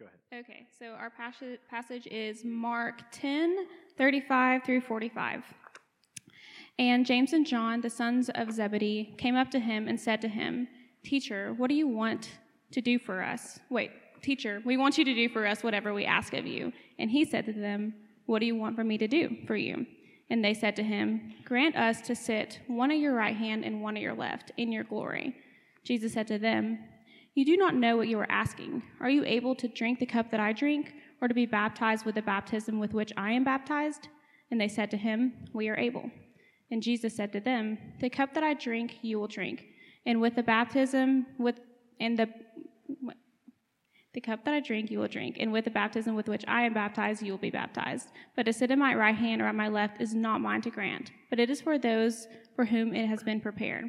Go ahead. Okay, so our passage is Mark 10 35 through 45. And James and John, the sons of Zebedee, came up to him and said to him, Teacher, what do you want to do for us? Wait, teacher, we want you to do for us whatever we ask of you. And he said to them, What do you want for me to do for you? And they said to him, Grant us to sit one at your right hand and one at your left in your glory. Jesus said to them, You do not know what you are asking. Are you able to drink the cup that I drink, or to be baptized with the baptism with which I am baptized? And they said to him, We are able. And Jesus said to them, The cup that I drink, you will drink, and with the baptism with and the the cup that I drink, you will drink, and with the baptism with which I am baptized, you will be baptized. But to sit at my right hand or at my left is not mine to grant, but it is for those for whom it has been prepared.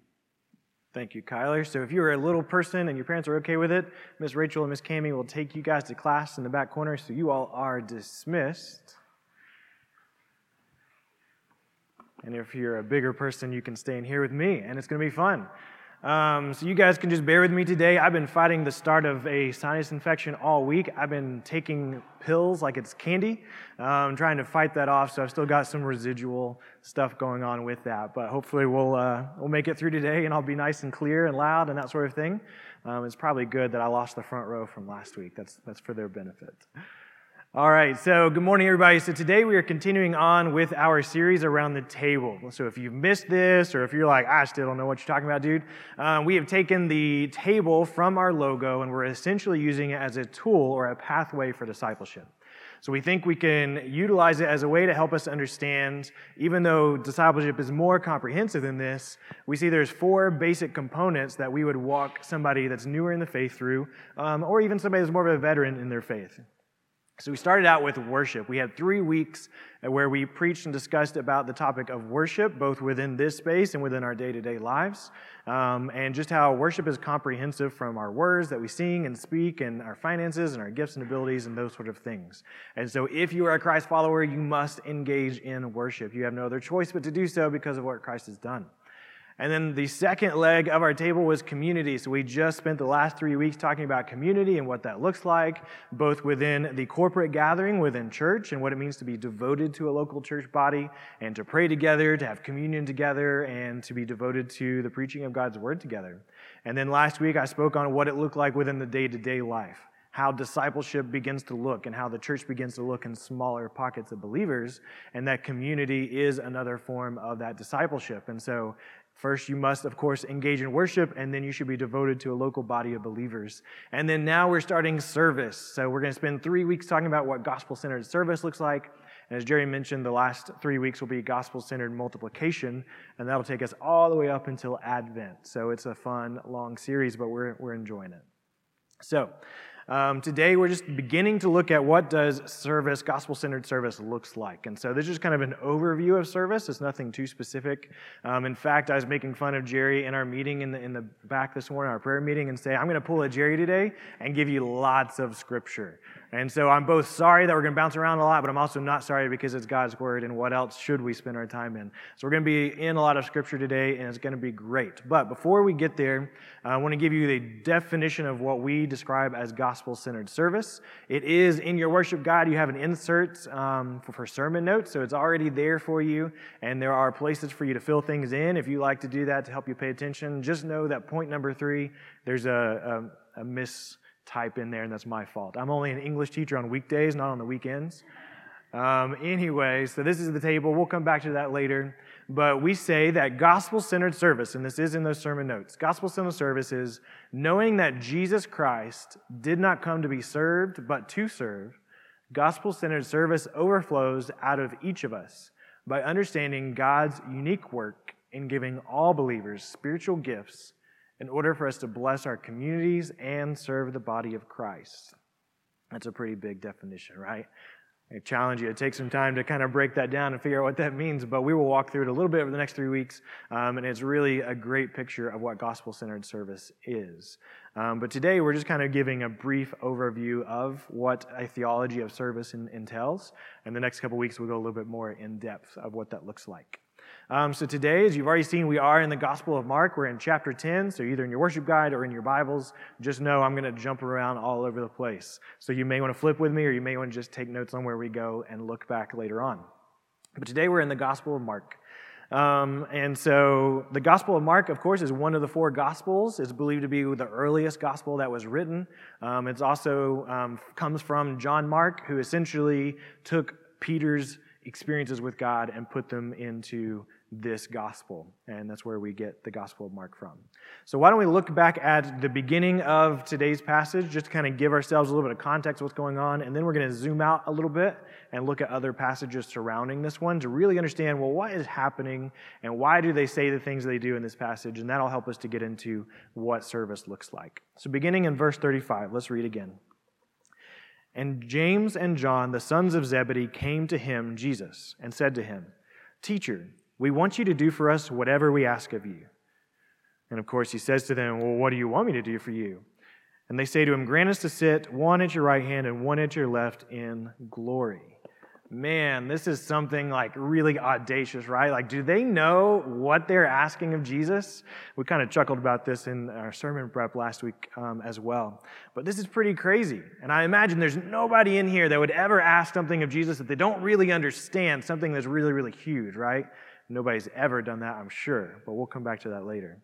Thank you, Kyler. So if you are a little person and your parents are okay with it, Miss Rachel and Miss Cami will take you guys to class in the back corner, so you all are dismissed. And if you're a bigger person, you can stay in here with me, and it's going to be fun. Um, so you guys can just bear with me today. I've been fighting the start of a sinus infection all week. I've been taking pills like it's candy, um, trying to fight that off. So I've still got some residual stuff going on with that. But hopefully we'll uh, we'll make it through today, and I'll be nice and clear and loud and that sort of thing. Um, it's probably good that I lost the front row from last week. That's that's for their benefit. All right, so good morning, everybody. So today we are continuing on with our series around the table. So if you've missed this, or if you're like, I still don't know what you're talking about, dude, uh, we have taken the table from our logo and we're essentially using it as a tool or a pathway for discipleship. So we think we can utilize it as a way to help us understand, even though discipleship is more comprehensive than this, we see there's four basic components that we would walk somebody that's newer in the faith through, um, or even somebody that's more of a veteran in their faith. So we started out with worship. We had three weeks where we preached and discussed about the topic of worship, both within this space and within our day to day lives, um, and just how worship is comprehensive from our words that we sing and speak, and our finances and our gifts and abilities, and those sort of things. And so, if you are a Christ follower, you must engage in worship. You have no other choice but to do so because of what Christ has done. And then the second leg of our table was community. So we just spent the last three weeks talking about community and what that looks like, both within the corporate gathering within church and what it means to be devoted to a local church body and to pray together, to have communion together, and to be devoted to the preaching of God's word together. And then last week I spoke on what it looked like within the day to day life how discipleship begins to look and how the church begins to look in smaller pockets of believers, and that community is another form of that discipleship. And so First, you must, of course, engage in worship, and then you should be devoted to a local body of believers. And then now we're starting service. So we're going to spend three weeks talking about what gospel centered service looks like. And as Jerry mentioned, the last three weeks will be gospel centered multiplication, and that'll take us all the way up until Advent. So it's a fun, long series, but we're, we're enjoying it. So, um, today we're just beginning to look at what does service, gospel-centered service, looks like. And so this is kind of an overview of service. It's nothing too specific. Um, in fact, I was making fun of Jerry in our meeting in the, in the back this morning, our prayer meeting, and say, I'm going to pull a Jerry today and give you lots of scripture. And so I'm both sorry that we're going to bounce around a lot, but I'm also not sorry because it's God's word and what else should we spend our time in? So we're going to be in a lot of scripture today and it's going to be great. But before we get there, I want to give you the definition of what we describe as gospel centered service. It is in your worship guide. You have an insert um, for, for sermon notes, so it's already there for you. And there are places for you to fill things in if you like to do that to help you pay attention. Just know that point number three, there's a, a, a miss type in there, and that's my fault. I'm only an English teacher on weekdays, not on the weekends. Um, anyway, so this is the table. We'll come back to that later. But we say that gospel centered service, and this is in those sermon notes gospel centered service is knowing that Jesus Christ did not come to be served, but to serve. Gospel centered service overflows out of each of us by understanding God's unique work in giving all believers spiritual gifts in order for us to bless our communities and serve the body of Christ. That's a pretty big definition, right? I challenge you to take some time to kind of break that down and figure out what that means. But we will walk through it a little bit over the next three weeks. Um, and it's really a great picture of what gospel centered service is. Um, but today we're just kind of giving a brief overview of what a theology of service in, entails. And the next couple weeks we'll go a little bit more in depth of what that looks like. Um, so today, as you've already seen, we are in the Gospel of Mark. We're in chapter 10. So either in your worship guide or in your Bibles, just know I'm going to jump around all over the place. So you may want to flip with me or you may want to just take notes on where we go and look back later on. But today we're in the Gospel of Mark. Um, and so the Gospel of Mark, of course, is one of the four Gospels. It's believed to be the earliest Gospel that was written. Um, it also um, comes from John Mark, who essentially took Peter's experiences with God and put them into this gospel. And that's where we get the Gospel of Mark from. So, why don't we look back at the beginning of today's passage, just to kind of give ourselves a little bit of context what's going on, and then we're going to zoom out a little bit and look at other passages surrounding this one to really understand well, what is happening and why do they say the things they do in this passage? And that'll help us to get into what service looks like. So, beginning in verse 35, let's read again. And James and John, the sons of Zebedee, came to him, Jesus, and said to him, Teacher, we want you to do for us whatever we ask of you. And of course, he says to them, Well, what do you want me to do for you? And they say to him, Grant us to sit one at your right hand and one at your left in glory. Man, this is something like really audacious, right? Like, do they know what they're asking of Jesus? We kind of chuckled about this in our sermon prep last week um, as well. But this is pretty crazy. And I imagine there's nobody in here that would ever ask something of Jesus that they don't really understand, something that's really, really huge, right? Nobody's ever done that, I'm sure, but we'll come back to that later.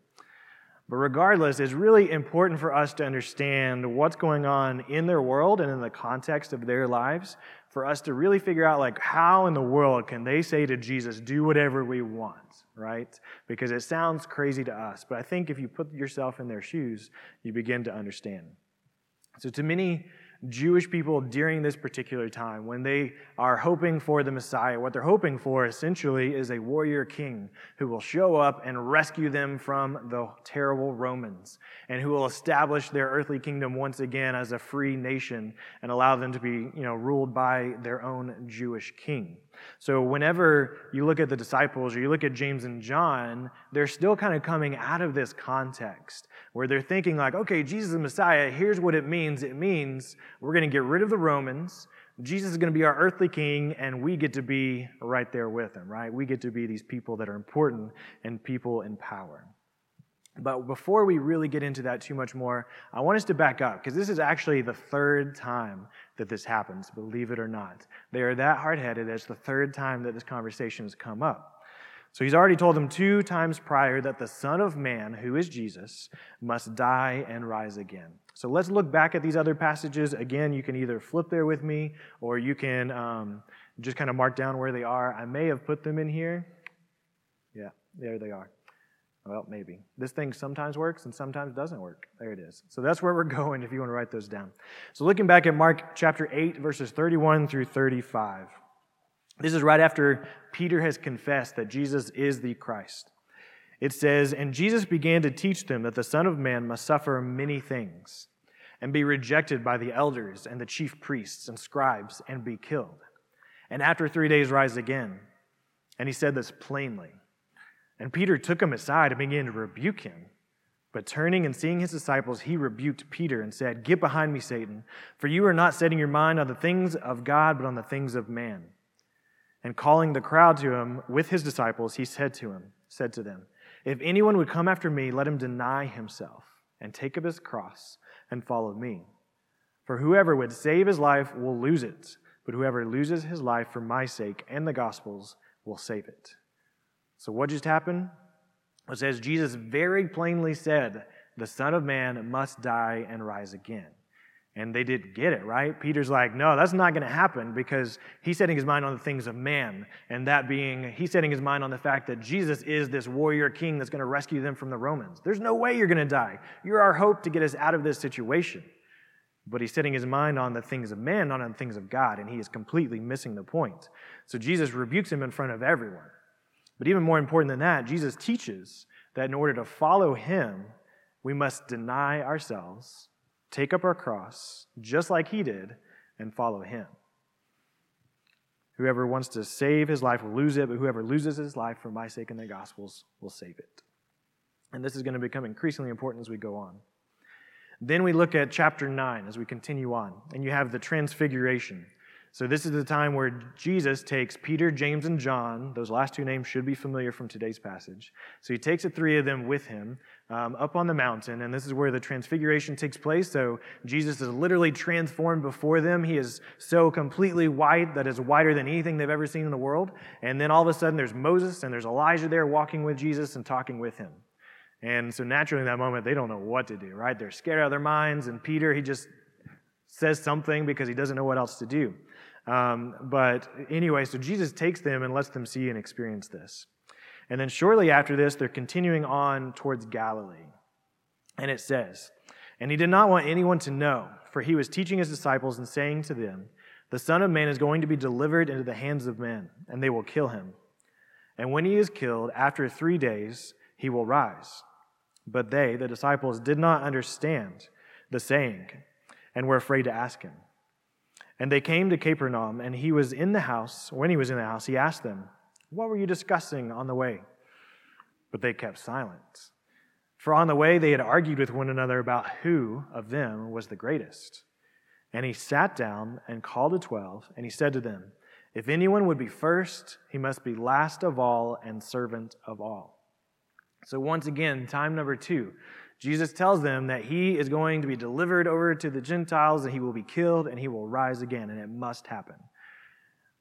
But regardless, it's really important for us to understand what's going on in their world and in the context of their lives for us to really figure out like how in the world can they say to Jesus, do whatever we want, right? Because it sounds crazy to us, but I think if you put yourself in their shoes, you begin to understand. So to many Jewish people during this particular time when they are hoping for the Messiah. What they're hoping for essentially is a warrior king who will show up and rescue them from the terrible Romans and who will establish their earthly kingdom once again as a free nation and allow them to be, you know, ruled by their own Jewish king. So, whenever you look at the disciples or you look at James and John, they're still kind of coming out of this context where they're thinking, like, okay, Jesus is the Messiah. Here's what it means it means we're going to get rid of the Romans. Jesus is going to be our earthly king, and we get to be right there with him, right? We get to be these people that are important and people in power. But before we really get into that too much more, I want us to back up because this is actually the third time that this happens, believe it or not. They are that hard headed. It's the third time that this conversation has come up. So he's already told them two times prior that the Son of Man, who is Jesus, must die and rise again. So let's look back at these other passages. Again, you can either flip there with me or you can um, just kind of mark down where they are. I may have put them in here. Yeah, there they are. Well, maybe. This thing sometimes works and sometimes doesn't work. There it is. So that's where we're going if you want to write those down. So looking back at Mark chapter 8, verses 31 through 35. This is right after Peter has confessed that Jesus is the Christ. It says, And Jesus began to teach them that the Son of Man must suffer many things and be rejected by the elders and the chief priests and scribes and be killed. And after three days rise again. And he said this plainly. And Peter took him aside and began to rebuke him. But turning and seeing his disciples, he rebuked Peter and said, Get behind me, Satan, for you are not setting your mind on the things of God, but on the things of man. And calling the crowd to him with his disciples, he said to him, said to them, If anyone would come after me, let him deny himself and take up his cross and follow me. For whoever would save his life will lose it, but whoever loses his life for my sake and the gospel's will save it. So, what just happened? It says Jesus very plainly said, The Son of Man must die and rise again. And they didn't get it, right? Peter's like, No, that's not going to happen because he's setting his mind on the things of man. And that being, he's setting his mind on the fact that Jesus is this warrior king that's going to rescue them from the Romans. There's no way you're going to die. You're our hope to get us out of this situation. But he's setting his mind on the things of man, not on the things of God. And he is completely missing the point. So Jesus rebukes him in front of everyone. But even more important than that, Jesus teaches that in order to follow him, we must deny ourselves, take up our cross, just like he did, and follow him. Whoever wants to save his life will lose it, but whoever loses his life for my sake and the gospel's will save it. And this is going to become increasingly important as we go on. Then we look at chapter 9 as we continue on, and you have the transfiguration. So, this is the time where Jesus takes Peter, James, and John. Those last two names should be familiar from today's passage. So, he takes the three of them with him um, up on the mountain, and this is where the transfiguration takes place. So, Jesus is literally transformed before them. He is so completely white that is whiter than anything they've ever seen in the world. And then all of a sudden, there's Moses and there's Elijah there walking with Jesus and talking with him. And so, naturally, in that moment, they don't know what to do, right? They're scared out of their minds, and Peter, he just says something because he doesn't know what else to do. Um, but anyway, so Jesus takes them and lets them see and experience this. And then shortly after this, they're continuing on towards Galilee. And it says, And he did not want anyone to know, for he was teaching his disciples and saying to them, The Son of Man is going to be delivered into the hands of men, and they will kill him. And when he is killed, after three days, he will rise. But they, the disciples, did not understand the saying, and were afraid to ask him. And they came to Capernaum, and he was in the house. When he was in the house, he asked them, What were you discussing on the way? But they kept silence. For on the way they had argued with one another about who of them was the greatest. And he sat down and called the twelve, and he said to them, If anyone would be first, he must be last of all and servant of all. So, once again, time number two. Jesus tells them that he is going to be delivered over to the Gentiles and he will be killed and he will rise again, and it must happen.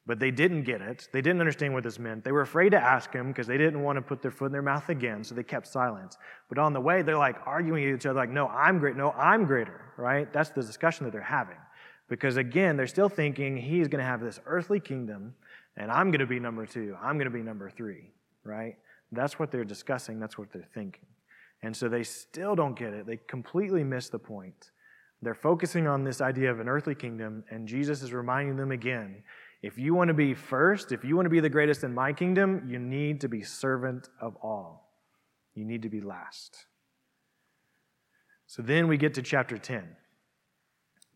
But they didn't get it. They didn't understand what this meant. They were afraid to ask him because they didn't want to put their foot in their mouth again, so they kept silence. But on the way, they're like arguing with each other, like, no, I'm great. No, I'm greater, right? That's the discussion that they're having. Because again, they're still thinking he's going to have this earthly kingdom, and I'm going to be number two. I'm going to be number three, right? That's what they're discussing. That's what they're thinking. And so they still don't get it. They completely miss the point. They're focusing on this idea of an earthly kingdom, and Jesus is reminding them again if you want to be first, if you want to be the greatest in my kingdom, you need to be servant of all. You need to be last. So then we get to chapter 10.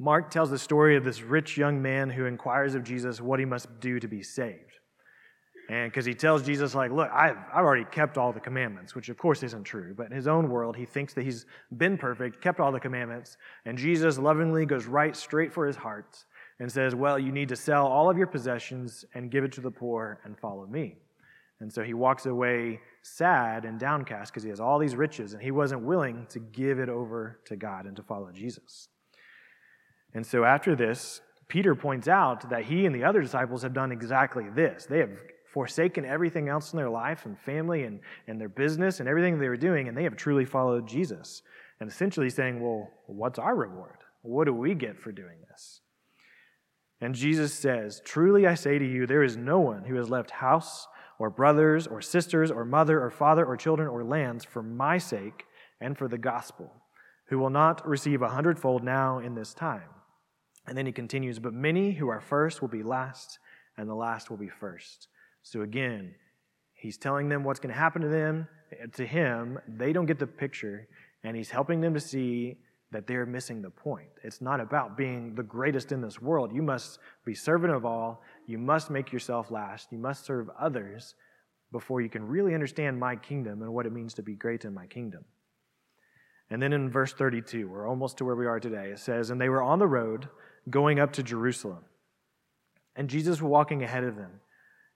Mark tells the story of this rich young man who inquires of Jesus what he must do to be saved. And because he tells Jesus, like, look, I've, I've already kept all the commandments, which of course isn't true. But in his own world, he thinks that he's been perfect, kept all the commandments. And Jesus lovingly goes right straight for his heart and says, well, you need to sell all of your possessions and give it to the poor and follow me. And so he walks away sad and downcast because he has all these riches and he wasn't willing to give it over to God and to follow Jesus. And so after this, Peter points out that he and the other disciples have done exactly this. They have forsaken everything else in their life and family and, and their business and everything they were doing, and they have truly followed Jesus. And essentially saying, Well, what's our reward? What do we get for doing this? And Jesus says, Truly I say to you, there is no one who has left house or brothers or sisters or mother or father or children or lands for my sake and for the gospel, who will not receive a hundredfold now in this time. And then he continues, But many who are first will be last, and the last will be first. So again, he's telling them what's going to happen to them, eh, to him. They don't get the picture, and he's helping them to see that they're missing the point. It's not about being the greatest in this world. You must be servant of all. You must make yourself last. You must serve others before you can really understand my kingdom and what it means to be great in my kingdom. And then in verse 32, we're almost to where we are today. It says, And they were on the road going up to Jerusalem. And Jesus was walking ahead of them.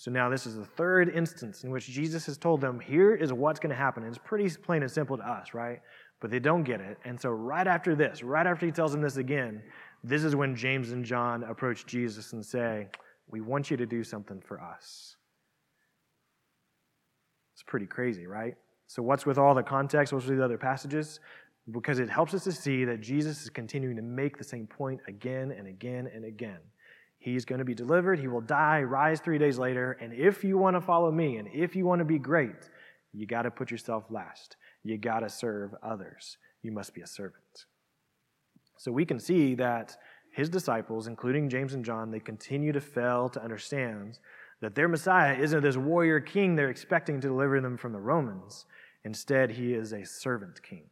So now this is the third instance in which Jesus has told them, here is what's going to happen. And it's pretty plain and simple to us, right? But they don't get it. And so right after this, right after he tells them this again, this is when James and John approach Jesus and say, we want you to do something for us. It's pretty crazy, right? So what's with all the context? What's with the other passages? Because it helps us to see that Jesus is continuing to make the same point again and again and again. He's going to be delivered, he will die, rise three days later, and if you want to follow me and if you want to be great, you got to put yourself last. You got to serve others. You must be a servant. So we can see that his disciples, including James and John, they continue to fail to understand that their Messiah isn't this warrior king they're expecting to deliver them from the Romans. Instead, he is a servant king.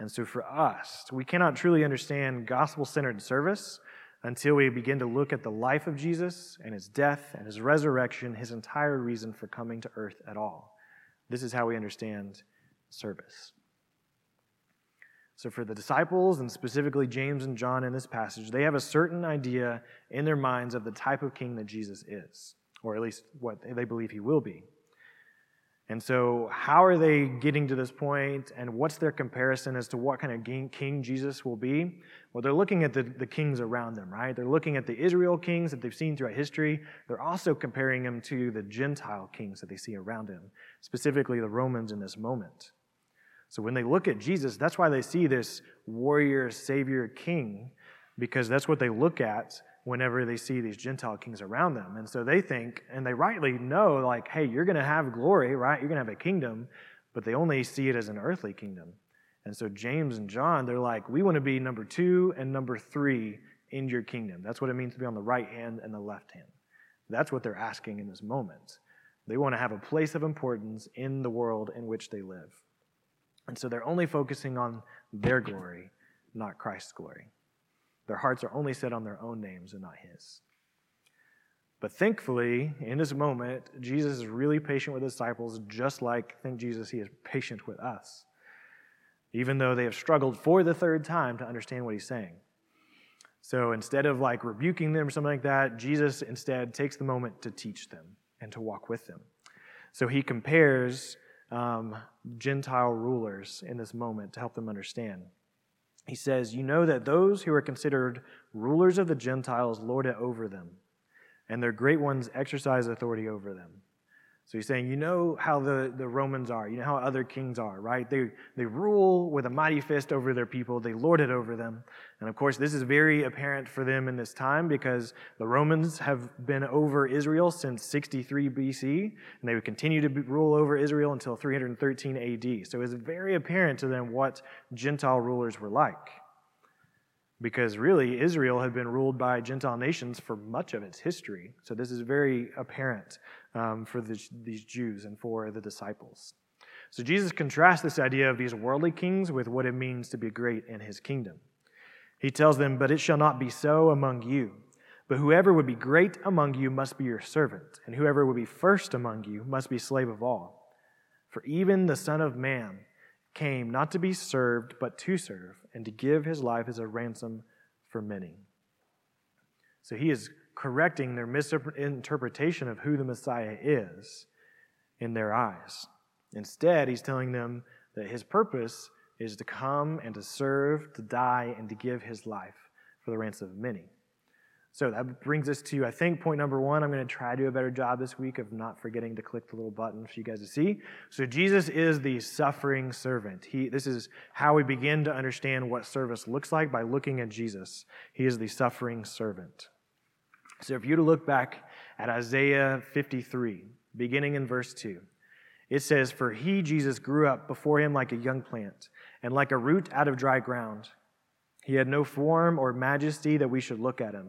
And so for us, we cannot truly understand gospel centered service until we begin to look at the life of Jesus and his death and his resurrection, his entire reason for coming to earth at all. This is how we understand service. So, for the disciples, and specifically James and John in this passage, they have a certain idea in their minds of the type of king that Jesus is, or at least what they believe he will be. And so, how are they getting to this point, and what's their comparison as to what kind of king Jesus will be? Well, they're looking at the, the kings around them, right? They're looking at the Israel kings that they've seen throughout history. They're also comparing them to the Gentile kings that they see around him, specifically the Romans in this moment. So, when they look at Jesus, that's why they see this warrior, savior king, because that's what they look at whenever they see these Gentile kings around them. And so they think, and they rightly know, like, hey, you're going to have glory, right? You're going to have a kingdom, but they only see it as an earthly kingdom. And so James and John, they're like, we want to be number two and number three in your kingdom. That's what it means to be on the right hand and the left hand. That's what they're asking in this moment. They want to have a place of importance in the world in which they live. And so they're only focusing on their glory, not Christ's glory. Their hearts are only set on their own names and not His. But thankfully, in this moment, Jesus is really patient with his disciples, just like, thank Jesus, he is patient with us, even though they have struggled for the third time to understand what he's saying. So instead of like rebuking them or something like that, Jesus instead takes the moment to teach them and to walk with them. So he compares um, Gentile rulers in this moment to help them understand he says, You know that those who are considered rulers of the Gentiles lord it over them, and their great ones exercise authority over them. So he's saying, you know how the, the Romans are, you know how other kings are, right? They, they rule with a mighty fist over their people, they lord it over them. And of course, this is very apparent for them in this time because the Romans have been over Israel since 63 BC, and they would continue to rule over Israel until 313 AD. So it's very apparent to them what Gentile rulers were like. Because really, Israel had been ruled by Gentile nations for much of its history. So this is very apparent um, for the, these Jews and for the disciples. So Jesus contrasts this idea of these worldly kings with what it means to be great in his kingdom. He tells them, But it shall not be so among you. But whoever would be great among you must be your servant, and whoever would be first among you must be slave of all. For even the Son of Man came not to be served, but to serve, and to give his life as a ransom for many. So he is correcting their misinterpretation of who the Messiah is in their eyes. Instead, he's telling them that his purpose is to come and to serve, to die, and to give his life for the ransom of many. So that brings us to, I think, point number one. I'm going to try to do a better job this week of not forgetting to click the little button for you guys to see. So Jesus is the suffering servant. He, this is how we begin to understand what service looks like by looking at Jesus. He is the suffering servant. So if you to look back at Isaiah 53, beginning in verse 2, it says, For he, Jesus, grew up before him like a young plant, and like a root out of dry ground. He had no form or majesty that we should look at him,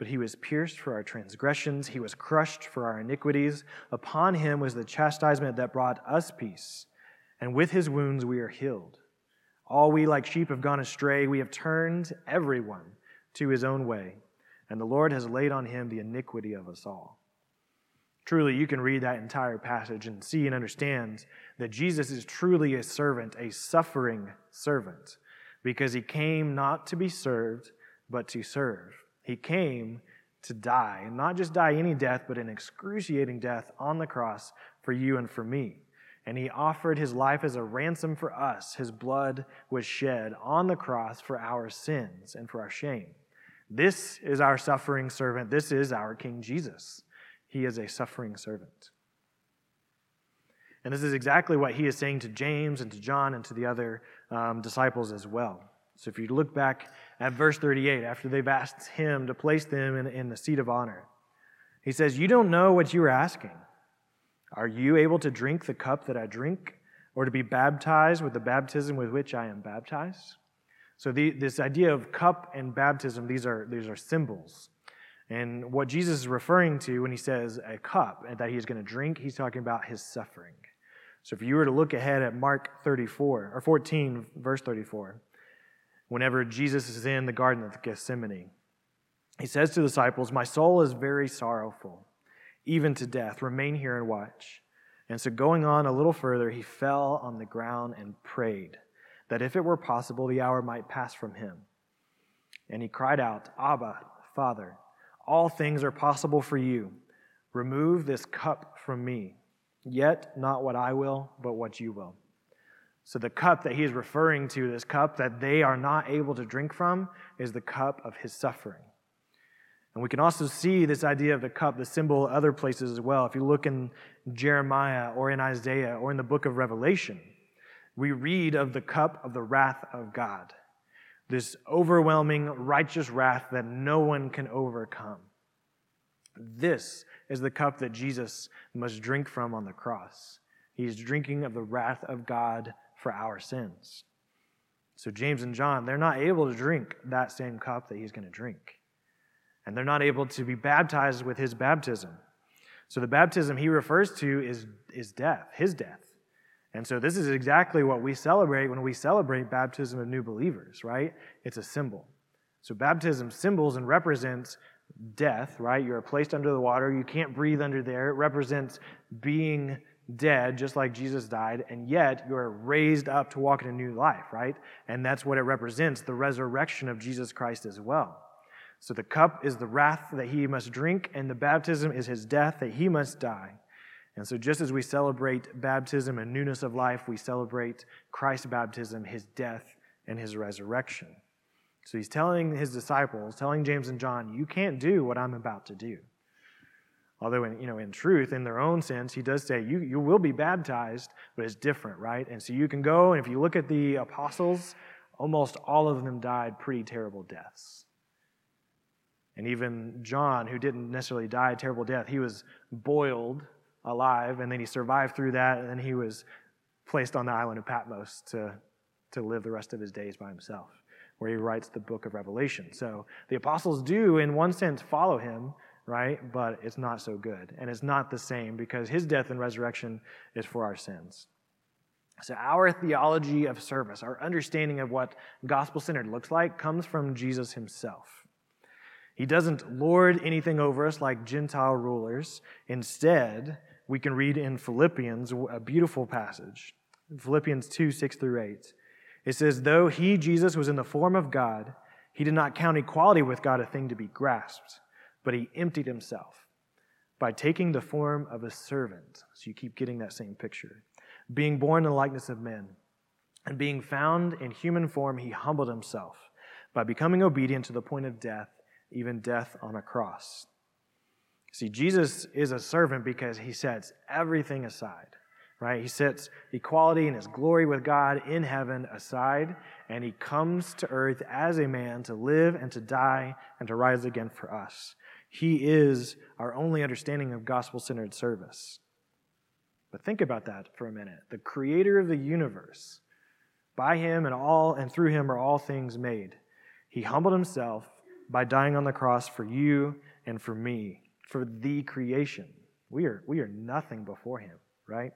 But he was pierced for our transgressions, he was crushed for our iniquities. Upon him was the chastisement that brought us peace, and with his wounds we are healed. All we like sheep have gone astray, we have turned everyone to his own way, and the Lord has laid on him the iniquity of us all. Truly, you can read that entire passage and see and understand that Jesus is truly a servant, a suffering servant, because he came not to be served, but to serve. He came to die, and not just die any death, but an excruciating death on the cross for you and for me. and he offered his life as a ransom for us. His blood was shed on the cross for our sins and for our shame. This is our suffering servant. This is our King Jesus. He is a suffering servant. And this is exactly what he is saying to James and to John and to the other um, disciples as well. So if you look back at verse 38, after they've asked him to place them in, in the seat of honor, he says, You don't know what you are asking. Are you able to drink the cup that I drink, or to be baptized with the baptism with which I am baptized? So the, this idea of cup and baptism, these are, these are symbols. And what Jesus is referring to when he says a cup and that he is going to drink, he's talking about his suffering. So if you were to look ahead at Mark 34 or 14, verse 34, whenever Jesus is in the Garden of Gethsemane, he says to the disciples, My soul is very sorrowful, even to death. Remain here and watch. And so, going on a little further, he fell on the ground and prayed that if it were possible, the hour might pass from him. And he cried out, Abba, Father, all things are possible for you. Remove this cup from me. Yet not what I will, but what you will. So the cup that he is referring to, this cup that they are not able to drink from, is the cup of his suffering. And we can also see this idea of the cup, the symbol, other places as well. If you look in Jeremiah or in Isaiah or in the book of Revelation, we read of the cup of the wrath of God, this overwhelming righteous wrath that no one can overcome. This is the cup that Jesus must drink from on the cross. He's drinking of the wrath of God for our sins. So, James and John, they're not able to drink that same cup that he's going to drink. And they're not able to be baptized with his baptism. So, the baptism he refers to is, is death, his death. And so, this is exactly what we celebrate when we celebrate baptism of new believers, right? It's a symbol. So, baptism symbols and represents death, right? You're placed under the water. You can't breathe under there. It represents being dead, just like Jesus died, and yet you're raised up to walk in a new life, right? And that's what it represents the resurrection of Jesus Christ as well. So the cup is the wrath that he must drink, and the baptism is his death that he must die. And so, just as we celebrate baptism and newness of life, we celebrate Christ's baptism, his death, and his resurrection. So he's telling his disciples, telling James and John, you can't do what I'm about to do. Although, in, you know, in truth, in their own sense, he does say, you, you will be baptized, but it's different, right? And so you can go, and if you look at the apostles, almost all of them died pretty terrible deaths. And even John, who didn't necessarily die a terrible death, he was boiled alive, and then he survived through that, and then he was placed on the island of Patmos to, to live the rest of his days by himself where he writes the book of Revelation. So the apostles do, in one sense, follow him, right? But it's not so good. And it's not the same because his death and resurrection is for our sins. So, our theology of service, our understanding of what gospel centered looks like, comes from Jesus himself. He doesn't lord anything over us like Gentile rulers. Instead, we can read in Philippians a beautiful passage, Philippians 2 6 through 8. It says, Though he, Jesus, was in the form of God, he did not count equality with God a thing to be grasped, but he emptied himself by taking the form of a servant. So you keep getting that same picture. Being born in the likeness of men, and being found in human form, he humbled himself by becoming obedient to the point of death, even death on a cross. See, Jesus is a servant because he sets everything aside right? He sets equality and his glory with God in heaven aside, and he comes to earth as a man to live and to die and to rise again for us. He is our only understanding of gospel centered service. But think about that for a minute. The creator of the universe, by him and all and through him are all things made. He humbled himself by dying on the cross for you and for me, for the creation. We are, we are nothing before him, right?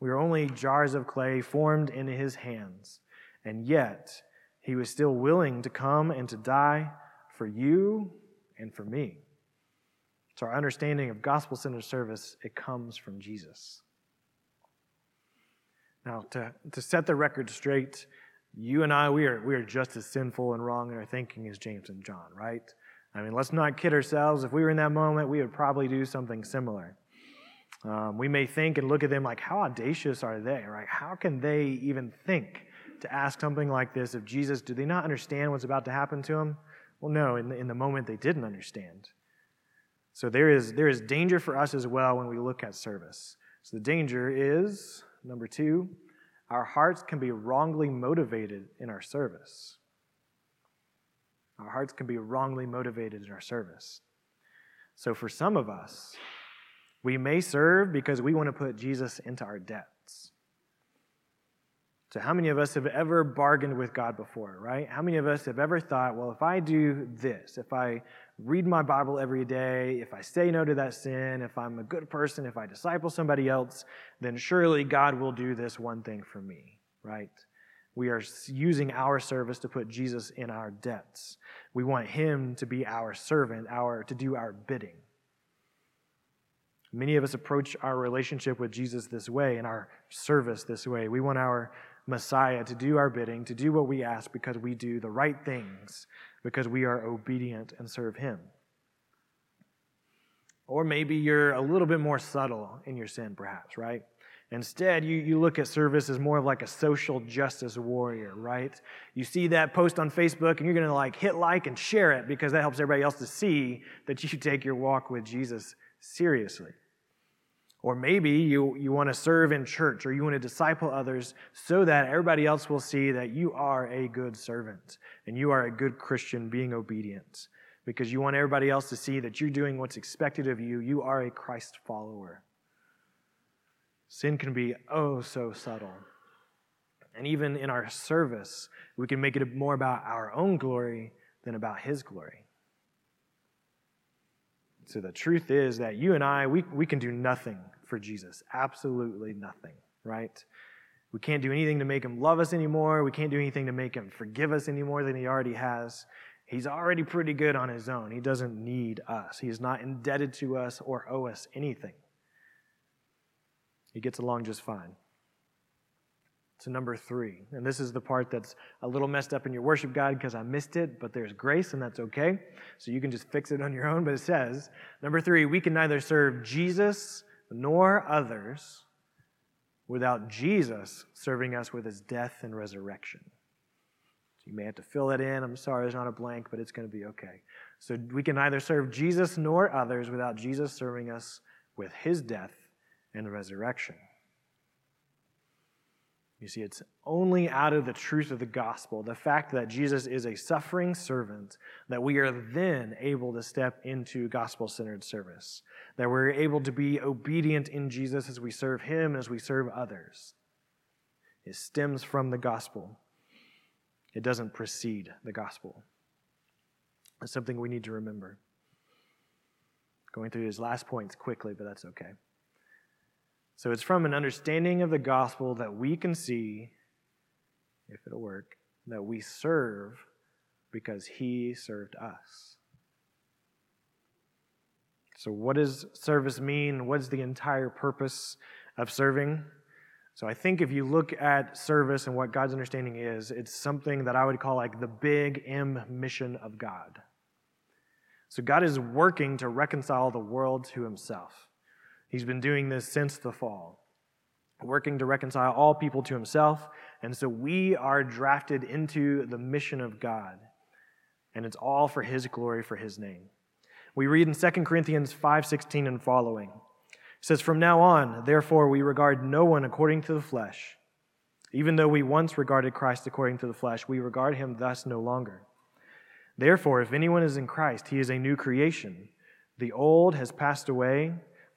We are only jars of clay formed in his hands. And yet, he was still willing to come and to die for you and for me. So, our understanding of gospel centered service, it comes from Jesus. Now, to, to set the record straight, you and I, we are, we are just as sinful and wrong in our thinking as James and John, right? I mean, let's not kid ourselves. If we were in that moment, we would probably do something similar. Um, we may think and look at them like, how audacious are they, right? How can they even think to ask something like this of Jesus? Do they not understand what's about to happen to them? Well, no, in the, in the moment they didn't understand. So there is, there is danger for us as well when we look at service. So the danger is, number two, our hearts can be wrongly motivated in our service. Our hearts can be wrongly motivated in our service. So for some of us, we may serve because we want to put Jesus into our debts. So, how many of us have ever bargained with God before, right? How many of us have ever thought, well, if I do this, if I read my Bible every day, if I say no to that sin, if I'm a good person, if I disciple somebody else, then surely God will do this one thing for me, right? We are using our service to put Jesus in our debts. We want him to be our servant, our to do our bidding. Many of us approach our relationship with Jesus this way and our service this way. We want our Messiah to do our bidding, to do what we ask because we do the right things, because we are obedient and serve Him. Or maybe you're a little bit more subtle in your sin, perhaps, right? Instead, you, you look at service as more of like a social justice warrior, right? You see that post on Facebook and you're going to like hit like and share it because that helps everybody else to see that you take your walk with Jesus seriously. Or maybe you, you want to serve in church or you want to disciple others so that everybody else will see that you are a good servant and you are a good Christian being obedient because you want everybody else to see that you're doing what's expected of you. You are a Christ follower. Sin can be oh so subtle. And even in our service, we can make it more about our own glory than about His glory. So the truth is that you and I, we, we can do nothing for Jesus. Absolutely nothing, right? We can't do anything to make him love us anymore. We can't do anything to make him forgive us any more than he already has. He's already pretty good on his own. He doesn't need us. He is not indebted to us or owe us anything. He gets along just fine. So, number three, and this is the part that's a little messed up in your worship guide because I missed it, but there's grace, and that's okay. So you can just fix it on your own. But it says, number three, we can neither serve Jesus nor others without Jesus serving us with his death and resurrection. So you may have to fill that in. I'm sorry, there's not a blank, but it's going to be okay. So we can neither serve Jesus nor others without Jesus serving us with his death and resurrection. You see, it's only out of the truth of the gospel, the fact that Jesus is a suffering servant, that we are then able to step into gospel centered service, that we're able to be obedient in Jesus as we serve Him, as we serve others. It stems from the gospel, it doesn't precede the gospel. It's something we need to remember. Going through his last points quickly, but that's okay. So it's from an understanding of the gospel that we can see, if it'll work, that we serve because he served us. So, what does service mean? What is the entire purpose of serving? So, I think if you look at service and what God's understanding is, it's something that I would call like the big M mission of God. So, God is working to reconcile the world to himself. He's been doing this since the fall, working to reconcile all people to himself. And so we are drafted into the mission of God. And it's all for his glory, for his name. We read in 2 Corinthians 5:16 and following. It says, From now on, therefore, we regard no one according to the flesh. Even though we once regarded Christ according to the flesh, we regard him thus no longer. Therefore, if anyone is in Christ, he is a new creation. The old has passed away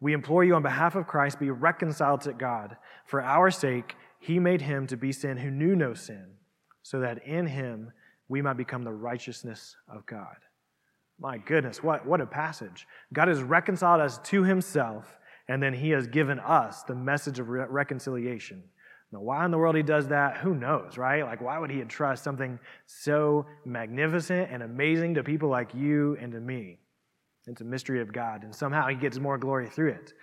We implore you on behalf of Christ, be reconciled to God. For our sake, he made him to be sin who knew no sin, so that in him we might become the righteousness of God. My goodness, what, what a passage. God has reconciled us to himself and then he has given us the message of re- reconciliation. Now, why in the world he does that, who knows, right? Like, why would he entrust something so magnificent and amazing to people like you and to me? It's a mystery of God, and somehow he gets more glory through it.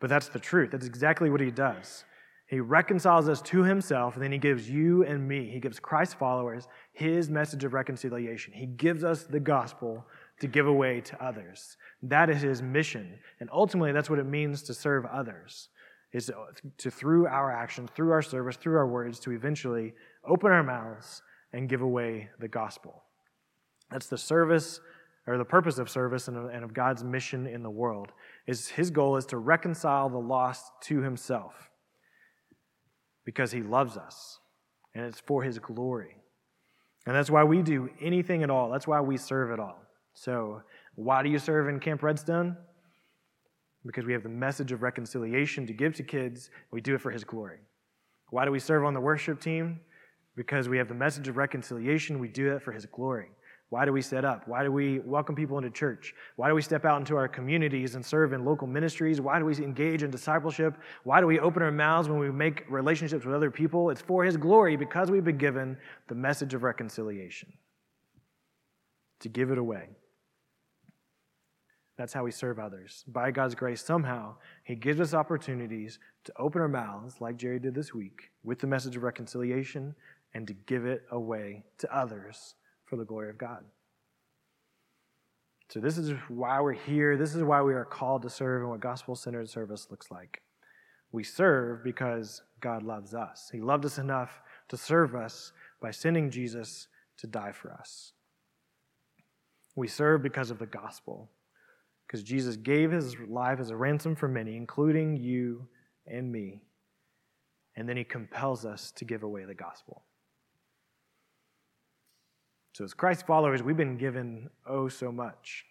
But that's the truth. That's exactly what he does. He reconciles us to himself, and then he gives you and me, he gives Christ followers his message of reconciliation. He gives us the gospel to give away to others. That is his mission. And ultimately, that's what it means to serve others, is to, through our actions, through our service, through our words, to eventually open our mouths and give away the gospel. That's the service or the purpose of service and of God's mission in the world. Is his goal is to reconcile the lost to himself because he loves us and it's for his glory. And that's why we do anything at all. That's why we serve at all. So, why do you serve in Camp Redstone? Because we have the message of reconciliation to give to kids. We do it for his glory. Why do we serve on the worship team? Because we have the message of reconciliation. We do it for his glory. Why do we set up? Why do we welcome people into church? Why do we step out into our communities and serve in local ministries? Why do we engage in discipleship? Why do we open our mouths when we make relationships with other people? It's for His glory because we've been given the message of reconciliation to give it away. That's how we serve others. By God's grace, somehow, He gives us opportunities to open our mouths, like Jerry did this week, with the message of reconciliation and to give it away to others for the glory of God. So, this is why we're here. This is why we are called to serve and what gospel centered service looks like. We serve because God loves us. He loved us enough to serve us by sending Jesus to die for us. We serve because of the gospel, because Jesus gave his life as a ransom for many, including you and me. And then he compels us to give away the gospel. So, as Christ followers, we've been given oh so much.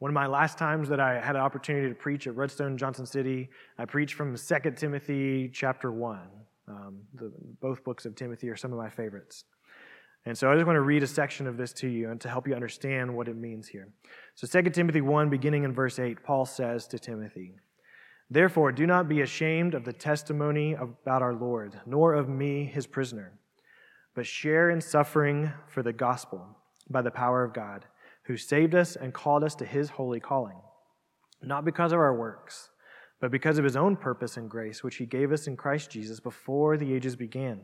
One of my last times that I had an opportunity to preach at Redstone Johnson City, I preached from 2 Timothy chapter 1. Um, the, both books of Timothy are some of my favorites. And so I just want to read a section of this to you and to help you understand what it means here. So 2 Timothy 1, beginning in verse 8, Paul says to Timothy, Therefore, do not be ashamed of the testimony about our Lord, nor of me, his prisoner but share in suffering for the gospel by the power of God, who saved us and called us to his holy calling, not because of our works, but because of his own purpose and grace, which he gave us in Christ Jesus before the ages began,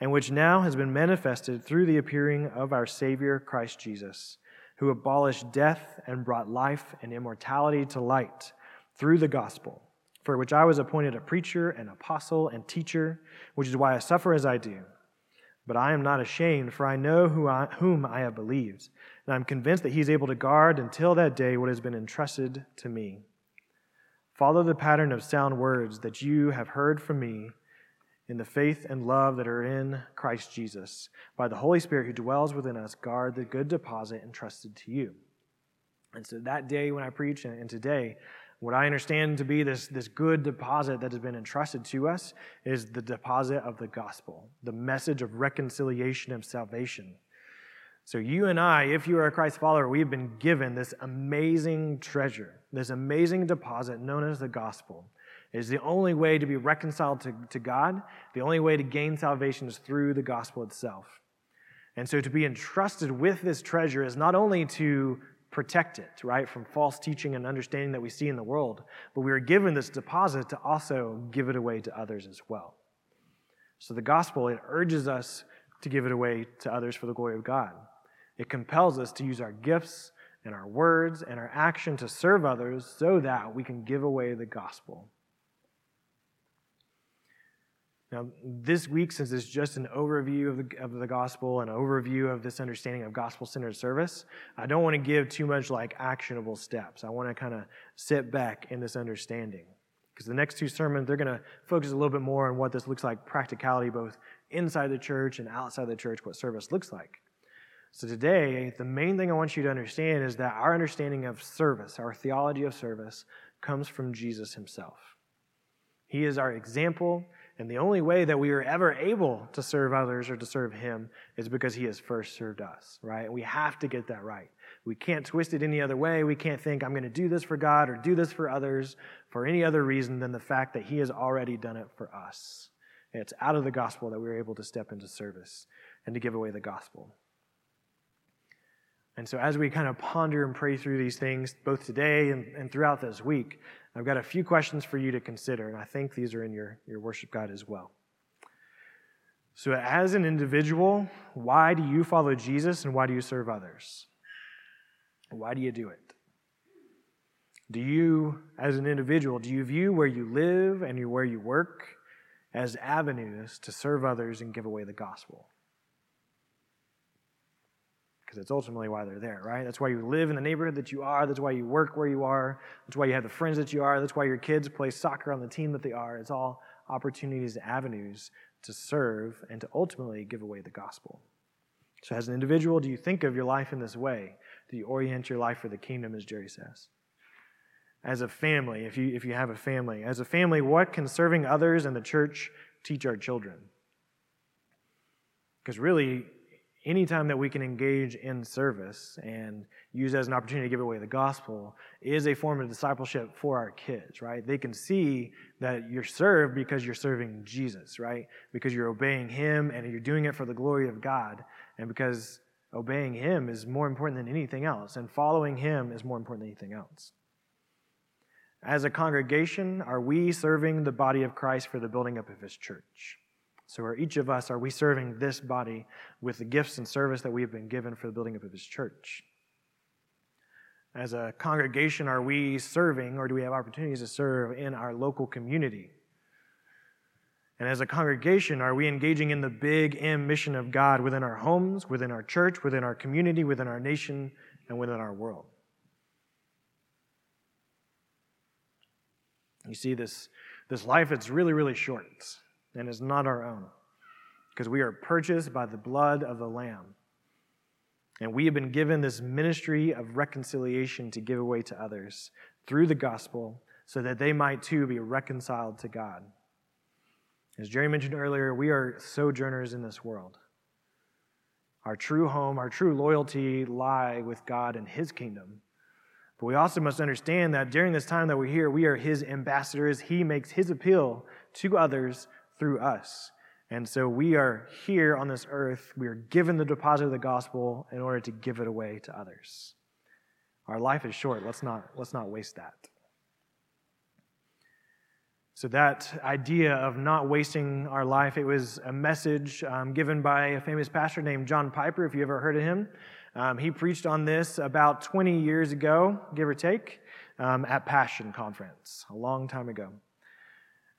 and which now has been manifested through the appearing of our Savior, Christ Jesus, who abolished death and brought life and immortality to light through the gospel, for which I was appointed a preacher, an apostle, and teacher, which is why I suffer as I do. But I am not ashamed, for I know who I, whom I have believed, and I'm convinced that he is able to guard until that day what has been entrusted to me. Follow the pattern of sound words that you have heard from me in the faith and love that are in Christ Jesus. By the Holy Spirit who dwells within us, guard the good deposit entrusted to you. And so that day when I preach, and today, what I understand to be this, this good deposit that has been entrusted to us is the deposit of the gospel, the message of reconciliation and salvation. So, you and I, if you are a Christ follower, we have been given this amazing treasure, this amazing deposit known as the gospel. It is the only way to be reconciled to, to God. The only way to gain salvation is through the gospel itself. And so, to be entrusted with this treasure is not only to protect it, right, from false teaching and understanding that we see in the world. But we are given this deposit to also give it away to others as well. So the gospel, it urges us to give it away to others for the glory of God. It compels us to use our gifts and our words and our action to serve others so that we can give away the gospel. Now, this week, since it's just an overview of the, of the gospel, and an overview of this understanding of gospel centered service, I don't want to give too much like actionable steps. I want to kind of sit back in this understanding. Because the next two sermons, they're going to focus a little bit more on what this looks like practicality, both inside the church and outside the church, what service looks like. So today, the main thing I want you to understand is that our understanding of service, our theology of service, comes from Jesus himself. He is our example, And the only way that we are ever able to serve others or to serve Him is because He has first served us, right? We have to get that right. We can't twist it any other way. We can't think, I'm going to do this for God or do this for others for any other reason than the fact that He has already done it for us. It's out of the gospel that we're able to step into service and to give away the gospel. And so, as we kind of ponder and pray through these things, both today and, and throughout this week, I've got a few questions for you to consider, and I think these are in your, your worship guide as well. So, as an individual, why do you follow Jesus and why do you serve others? Why do you do it? Do you, as an individual, do you view where you live and where you work as avenues to serve others and give away the gospel? Because it's ultimately why they're there, right? That's why you live in the neighborhood that you are. That's why you work where you are. That's why you have the friends that you are. That's why your kids play soccer on the team that they are. It's all opportunities, and avenues to serve and to ultimately give away the gospel. So, as an individual, do you think of your life in this way? Do you orient your life for the kingdom, as Jerry says? As a family, if you, if you have a family, as a family, what can serving others and the church teach our children? Because really, anytime that we can engage in service and use as an opportunity to give away the gospel is a form of discipleship for our kids, right? They can see that you're served because you're serving Jesus, right? Because you're obeying Him and you're doing it for the glory of God, and because obeying Him is more important than anything else, and following Him is more important than anything else. As a congregation, are we serving the body of Christ for the building up of His church? So, are each of us, are we serving this body with the gifts and service that we have been given for the building up of His church? As a congregation, are we serving or do we have opportunities to serve in our local community? And as a congregation, are we engaging in the big M mission of God within our homes, within our church, within our community, within our nation, and within our world? You see, this, this life, it's really, really short and is not our own, because we are purchased by the blood of the Lamb. And we have been given this ministry of reconciliation to give away to others through the gospel so that they might too be reconciled to God. As Jerry mentioned earlier, we are sojourners in this world. Our true home, our true loyalty lie with God and His kingdom. But we also must understand that during this time that we're here, we are His ambassadors. He makes His appeal to others through us. And so we are here on this earth. We are given the deposit of the gospel in order to give it away to others. Our life is short. Let's not, let's not waste that. So, that idea of not wasting our life, it was a message um, given by a famous pastor named John Piper, if you ever heard of him. Um, he preached on this about 20 years ago, give or take, um, at Passion Conference, a long time ago.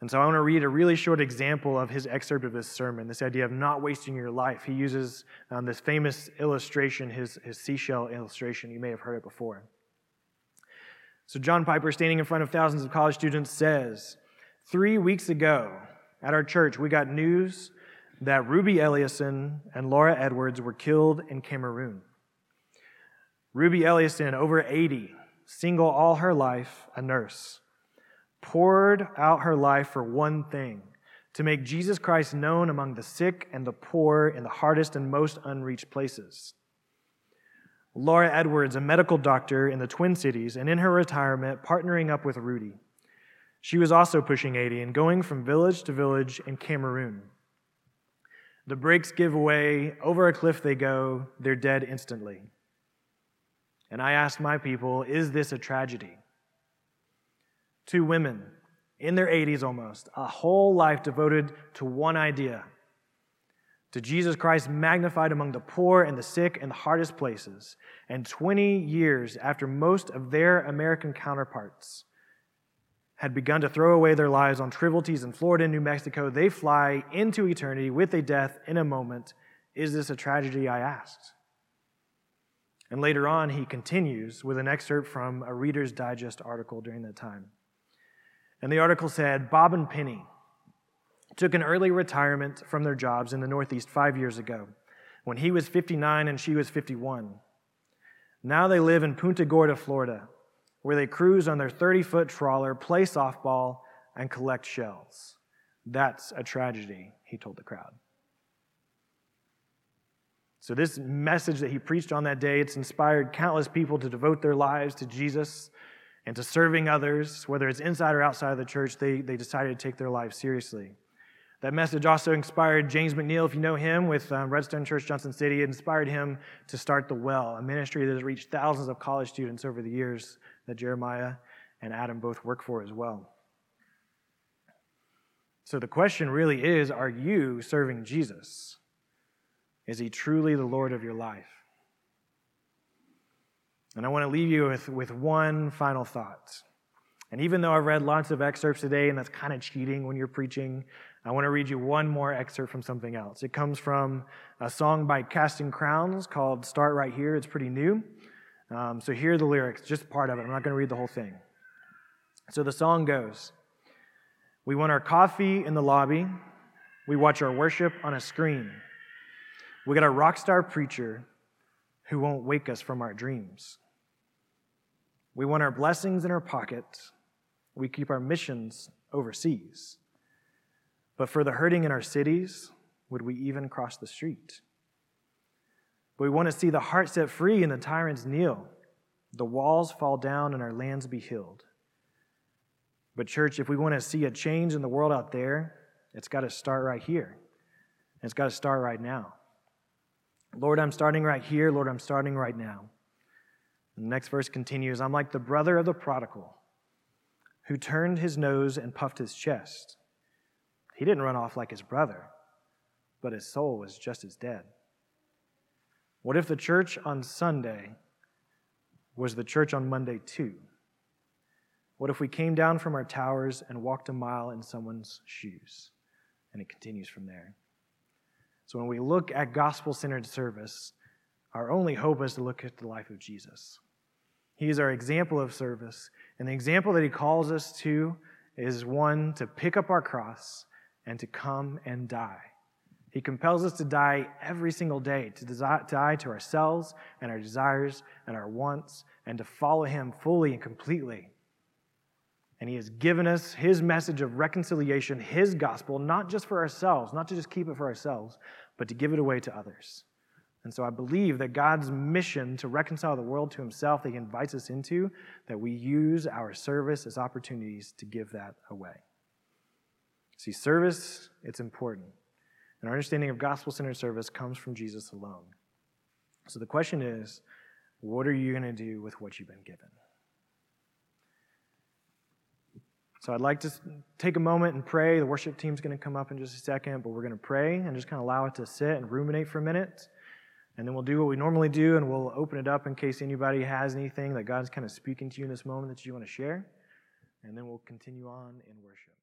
And so I want to read a really short example of his excerpt of this sermon, this idea of not wasting your life. He uses um, this famous illustration, his, his seashell illustration. You may have heard it before. So, John Piper, standing in front of thousands of college students, says, Three weeks ago at our church, we got news that Ruby Eliason and Laura Edwards were killed in Cameroon. Ruby Eliason, over 80, single all her life, a nurse poured out her life for one thing to make Jesus Christ known among the sick and the poor in the hardest and most unreached places. Laura Edwards, a medical doctor in the Twin Cities, and in her retirement, partnering up with Ruby. She was also pushing 80 and going from village to village in Cameroon. The brakes give way, over a cliff they go, they're dead instantly. And I asked my people, is this a tragedy? Two women in their 80s almost, a whole life devoted to one idea to Jesus Christ magnified among the poor and the sick and the hardest places. And 20 years after most of their American counterparts had begun to throw away their lives on trivialities in Florida and New Mexico, they fly into eternity with a death in a moment. Is this a tragedy? I asked. And later on, he continues with an excerpt from a Reader's Digest article during that time. And the article said Bob and Penny took an early retirement from their jobs in the Northeast five years ago when he was 59 and she was 51. Now they live in Punta Gorda, Florida, where they cruise on their 30 foot trawler, play softball, and collect shells. That's a tragedy, he told the crowd. So, this message that he preached on that day, it's inspired countless people to devote their lives to Jesus and to serving others, whether it's inside or outside of the church, they, they decided to take their lives seriously. That message also inspired James McNeil, if you know him, with um, Redstone Church, Johnson City. It inspired him to start The Well, a ministry that has reached thousands of college students over the years that Jeremiah and Adam both work for as well. So the question really is are you serving Jesus? Is he truly the Lord of your life? And I want to leave you with, with one final thought. And even though I've read lots of excerpts today, and that's kind of cheating when you're preaching, I want to read you one more excerpt from something else. It comes from a song by Casting Crowns called Start Right Here. It's pretty new. Um, so here are the lyrics, just part of it. I'm not going to read the whole thing. So the song goes We want our coffee in the lobby, we watch our worship on a screen. We got a rock star preacher who won't wake us from our dreams. We want our blessings in our pockets. We keep our missions overseas. But for the hurting in our cities, would we even cross the street? But we want to see the heart set free and the tyrants kneel, the walls fall down and our lands be healed. But, church, if we want to see a change in the world out there, it's got to start right here. It's got to start right now. Lord, I'm starting right here. Lord, I'm starting right now. The next verse continues I'm like the brother of the prodigal who turned his nose and puffed his chest. He didn't run off like his brother, but his soul was just as dead. What if the church on Sunday was the church on Monday too? What if we came down from our towers and walked a mile in someone's shoes? And it continues from there. So when we look at gospel centered service, our only hope is to look at the life of Jesus. He is our example of service. And the example that he calls us to is one to pick up our cross and to come and die. He compels us to die every single day, to die to ourselves and our desires and our wants, and to follow him fully and completely. And he has given us his message of reconciliation, his gospel, not just for ourselves, not to just keep it for ourselves, but to give it away to others. And so I believe that God's mission to reconcile the world to himself that he invites us into, that we use our service as opportunities to give that away. See, service, it's important. And our understanding of gospel centered service comes from Jesus alone. So the question is what are you going to do with what you've been given? So I'd like to take a moment and pray. The worship team's going to come up in just a second, but we're going to pray and just kind of allow it to sit and ruminate for a minute. And then we'll do what we normally do, and we'll open it up in case anybody has anything that God's kind of speaking to you in this moment that you want to share. And then we'll continue on in worship.